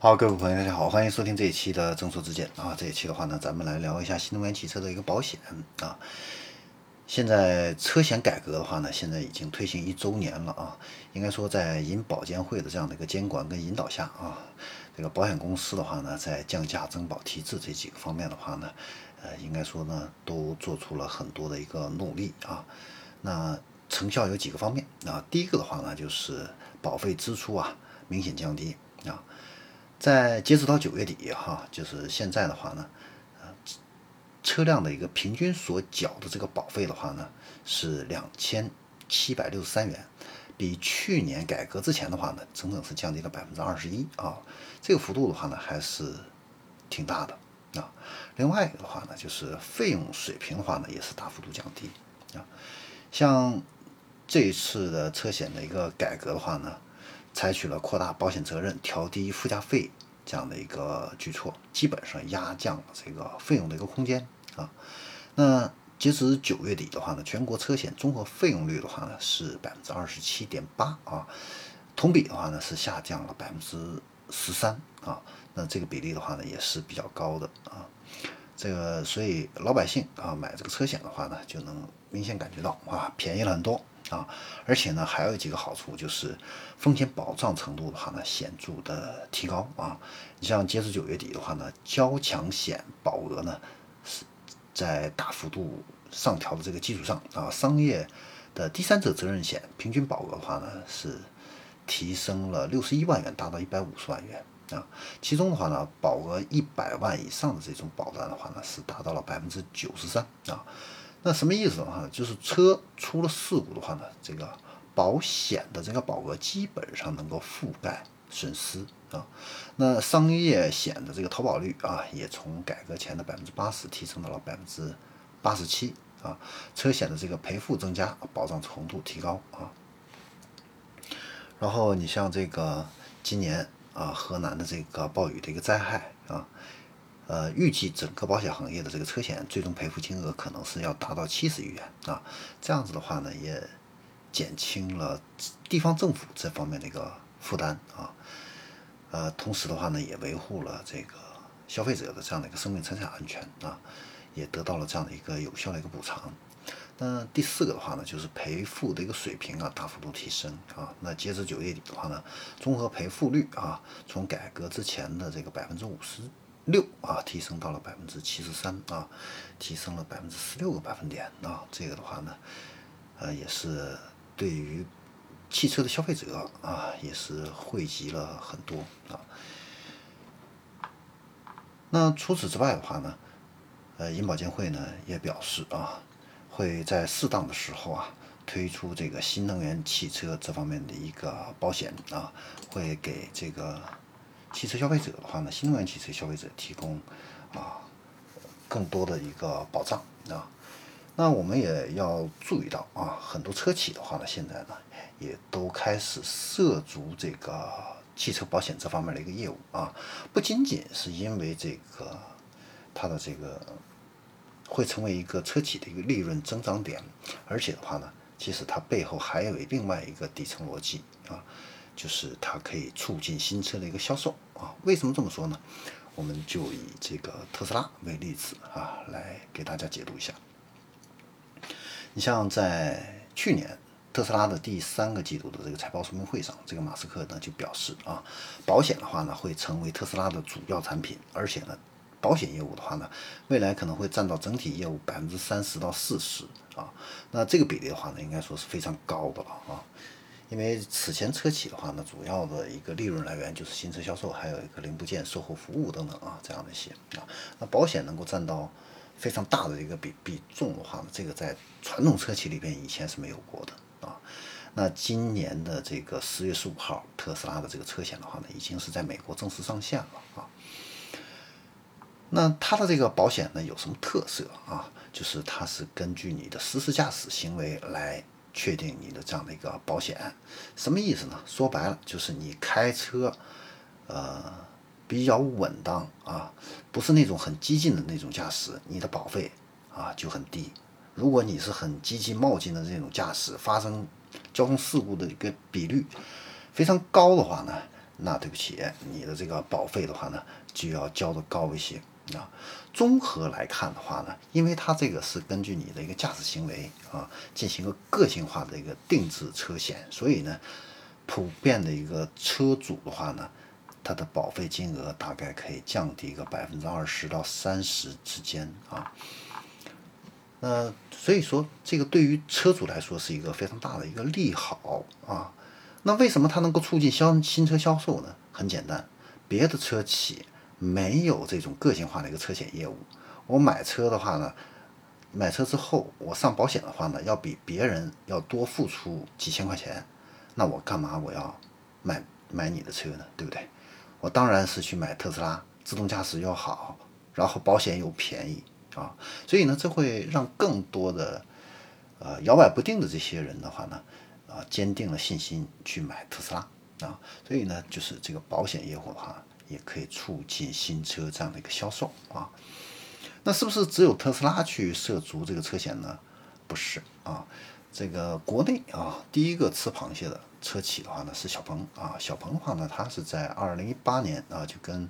好，各位朋友，大家好，欢迎收听这一期的正说之见啊。这一期的话呢，咱们来聊一下新能源汽车的一个保险啊。现在车险改革的话呢，现在已经推行一周年了啊。应该说，在银保监会的这样的一个监管跟引导下啊，这个保险公司的话呢，在降价、增保、提质这几个方面的话呢，呃，应该说呢，都做出了很多的一个努力啊。那成效有几个方面啊？第一个的话呢，就是保费支出啊明显降低。在截止到九月底哈，就是现在的话呢，呃，车辆的一个平均所缴的这个保费的话呢，是两千七百六十三元，比去年改革之前的话呢，整整是降低了百分之二十一啊，这个幅度的话呢，还是挺大的啊。另外一个的话呢，就是费用水平的话呢，也是大幅度降低啊。像这一次的车险的一个改革的话呢。采取了扩大保险责任、调低附加费这样的一个举措，基本上压降了这个费用的一个空间啊。那截止九月底的话呢，全国车险综合费用率的话呢是百分之二十七点八啊，同比的话呢是下降了百分之十三啊。那这个比例的话呢也是比较高的啊。这个所以老百姓啊买这个车险的话呢，就能明显感觉到啊便宜了很多。啊，而且呢，还有几个好处，就是风险保障程度的话呢，显著的提高啊。你像截止九月底的话呢，交强险保额呢是在大幅度上调的这个基础上啊，商业的第三者责任险平均保额的话呢是提升了六十一万元，达到一百五十万元啊。其中的话呢，保额一百万以上的这种保单的话呢，是达到了百分之九十三啊。那什么意思的话呢？就是车出了事故的话呢，这个保险的这个保额基本上能够覆盖损失啊。那商业险的这个投保率啊，也从改革前的百分之八十提升到了百分之八十七啊。车险的这个赔付增加，保障程度提高啊。然后你像这个今年啊，河南的这个暴雨的一个灾害啊。呃，预计整个保险行业的这个车险最终赔付金额可能是要达到七十亿元啊，这样子的话呢，也减轻了地方政府这方面的一个负担啊，呃，同时的话呢，也维护了这个消费者的这样的一个生命财产安全啊，也得到了这样的一个有效的一个补偿。那第四个的话呢，就是赔付的一个水平啊，大幅度提升啊。那截止九月底的话呢，综合赔付率啊，从改革之前的这个百分之五十。六啊，提升到了百分之七十三啊，提升了百分之十六个百分点啊。这个的话呢，呃，也是对于汽车的消费者啊，也是惠及了很多啊。那除此之外的话呢，呃，银保监会呢也表示啊，会在适当的时候啊，推出这个新能源汽车这方面的一个保险啊，会给这个。汽车消费者的话呢，新能源汽车消费者提供啊更多的一个保障啊。那我们也要注意到啊，很多车企的话呢，现在呢也都开始涉足这个汽车保险这方面的一个业务啊。不仅仅是因为这个它的这个会成为一个车企的一个利润增长点，而且的话呢，其实它背后还有另外一个底层逻辑啊。就是它可以促进新车的一个销售啊？为什么这么说呢？我们就以这个特斯拉为例子啊，来给大家解读一下。你像在去年特斯拉的第三个季度的这个财报说明会上，这个马斯克呢就表示啊，保险的话呢会成为特斯拉的主要产品，而且呢，保险业务的话呢，未来可能会占到整体业务百分之三十到四十啊。那这个比例的话呢，应该说是非常高的了啊。因为此前车企的话呢，主要的一个利润来源就是新车销售，还有一个零部件售后服务等等啊，这样的一些啊。那保险能够占到非常大的一个比比重的话呢，这个在传统车企里边以前是没有过的啊。那今年的这个十月十五号，特斯拉的这个车险的话呢，已经是在美国正式上线了啊。那它的这个保险呢有什么特色啊？就是它是根据你的实时驾驶行为来。确定你的这样的一个保险，什么意思呢？说白了就是你开车，呃，比较稳当啊，不是那种很激进的那种驾驶，你的保费啊就很低。如果你是很激进冒进的这种驾驶，发生交通事故的一个比率非常高的话呢，那对不起，你的这个保费的话呢，就要交的高一些啊。综合来看的话呢，因为它这个是根据你的一个驾驶行为啊，进行个个性化的一个定制车险，所以呢，普遍的一个车主的话呢，它的保费金额大概可以降低一个百分之二十到三十之间啊。那所以说，这个对于车主来说是一个非常大的一个利好啊。那为什么它能够促进销新车销售呢？很简单，别的车企没有这种个性化的一个车险业务。我买车的话呢，买车之后我上保险的话呢，要比别人要多付出几千块钱。那我干嘛我要买买你的车呢？对不对？我当然是去买特斯拉，自动驾驶又好，然后保险又便宜啊。所以呢，这会让更多的呃摇摆不定的这些人的话呢。啊，坚定了信心去买特斯拉啊，所以呢，就是这个保险业务的话，也可以促进新车这样的一个销售啊。那是不是只有特斯拉去涉足这个车险呢？不是啊，这个国内啊，第一个吃螃蟹的车企的话呢是小鹏啊。小鹏的话呢，它是在二零一八年啊就跟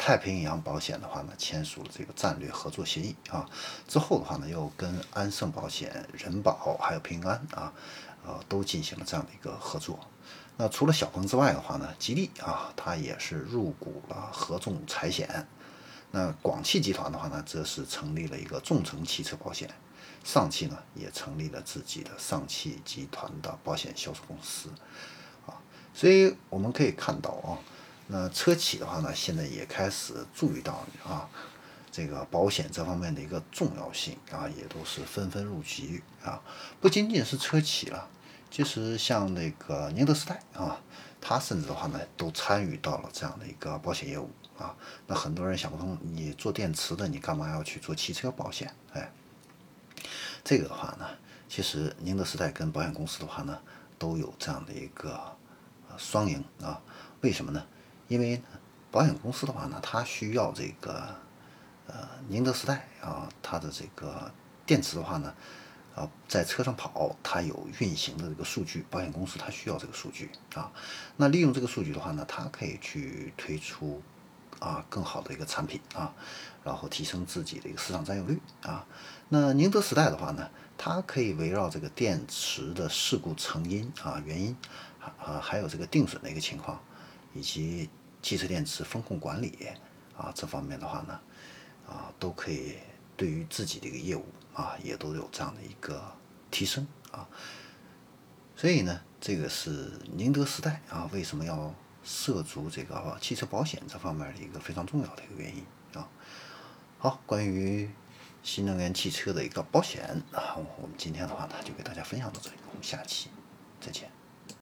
太平洋保险的话呢签署了这个战略合作协议啊，之后的话呢又跟安盛保险、人保还有平安啊。呃，都进行了这样的一个合作。那除了小鹏之外的话呢，吉利啊，它也是入股了合众财险。那广汽集团的话呢，则是成立了一个众诚汽车保险。上汽呢，也成立了自己的上汽集团的保险销售公司。啊，所以我们可以看到啊，那车企的话呢，现在也开始注意到啊。这个保险这方面的一个重要性啊，也都是纷纷入局啊，不仅仅是车企了，其实像那个宁德时代啊，它甚至的话呢，都参与到了这样的一个保险业务啊。那很多人想不通，你做电池的，你干嘛要去做汽车保险？哎，这个的话呢，其实宁德时代跟保险公司的话呢，都有这样的一个双赢啊。为什么呢？因为保险公司的话呢，它需要这个。呃，宁德时代啊，它的这个电池的话呢，啊，在车上跑，它有运行的这个数据，保险公司它需要这个数据啊。那利用这个数据的话呢，它可以去推出啊更好的一个产品啊，然后提升自己的一个市场占有率啊。那宁德时代的话呢，它可以围绕这个电池的事故成因啊、原因啊，还有这个定损的一个情况，以及汽车电池风控管理啊这方面的话呢。啊，都可以对于自己的一个业务啊，也都有这样的一个提升啊。所以呢，这个是宁德时代啊，为什么要涉足这个汽车保险这方面的一个非常重要的一个原因啊。好，关于新能源汽车的一个保险啊，我们今天的话呢，就给大家分享到这里，我们下期再见。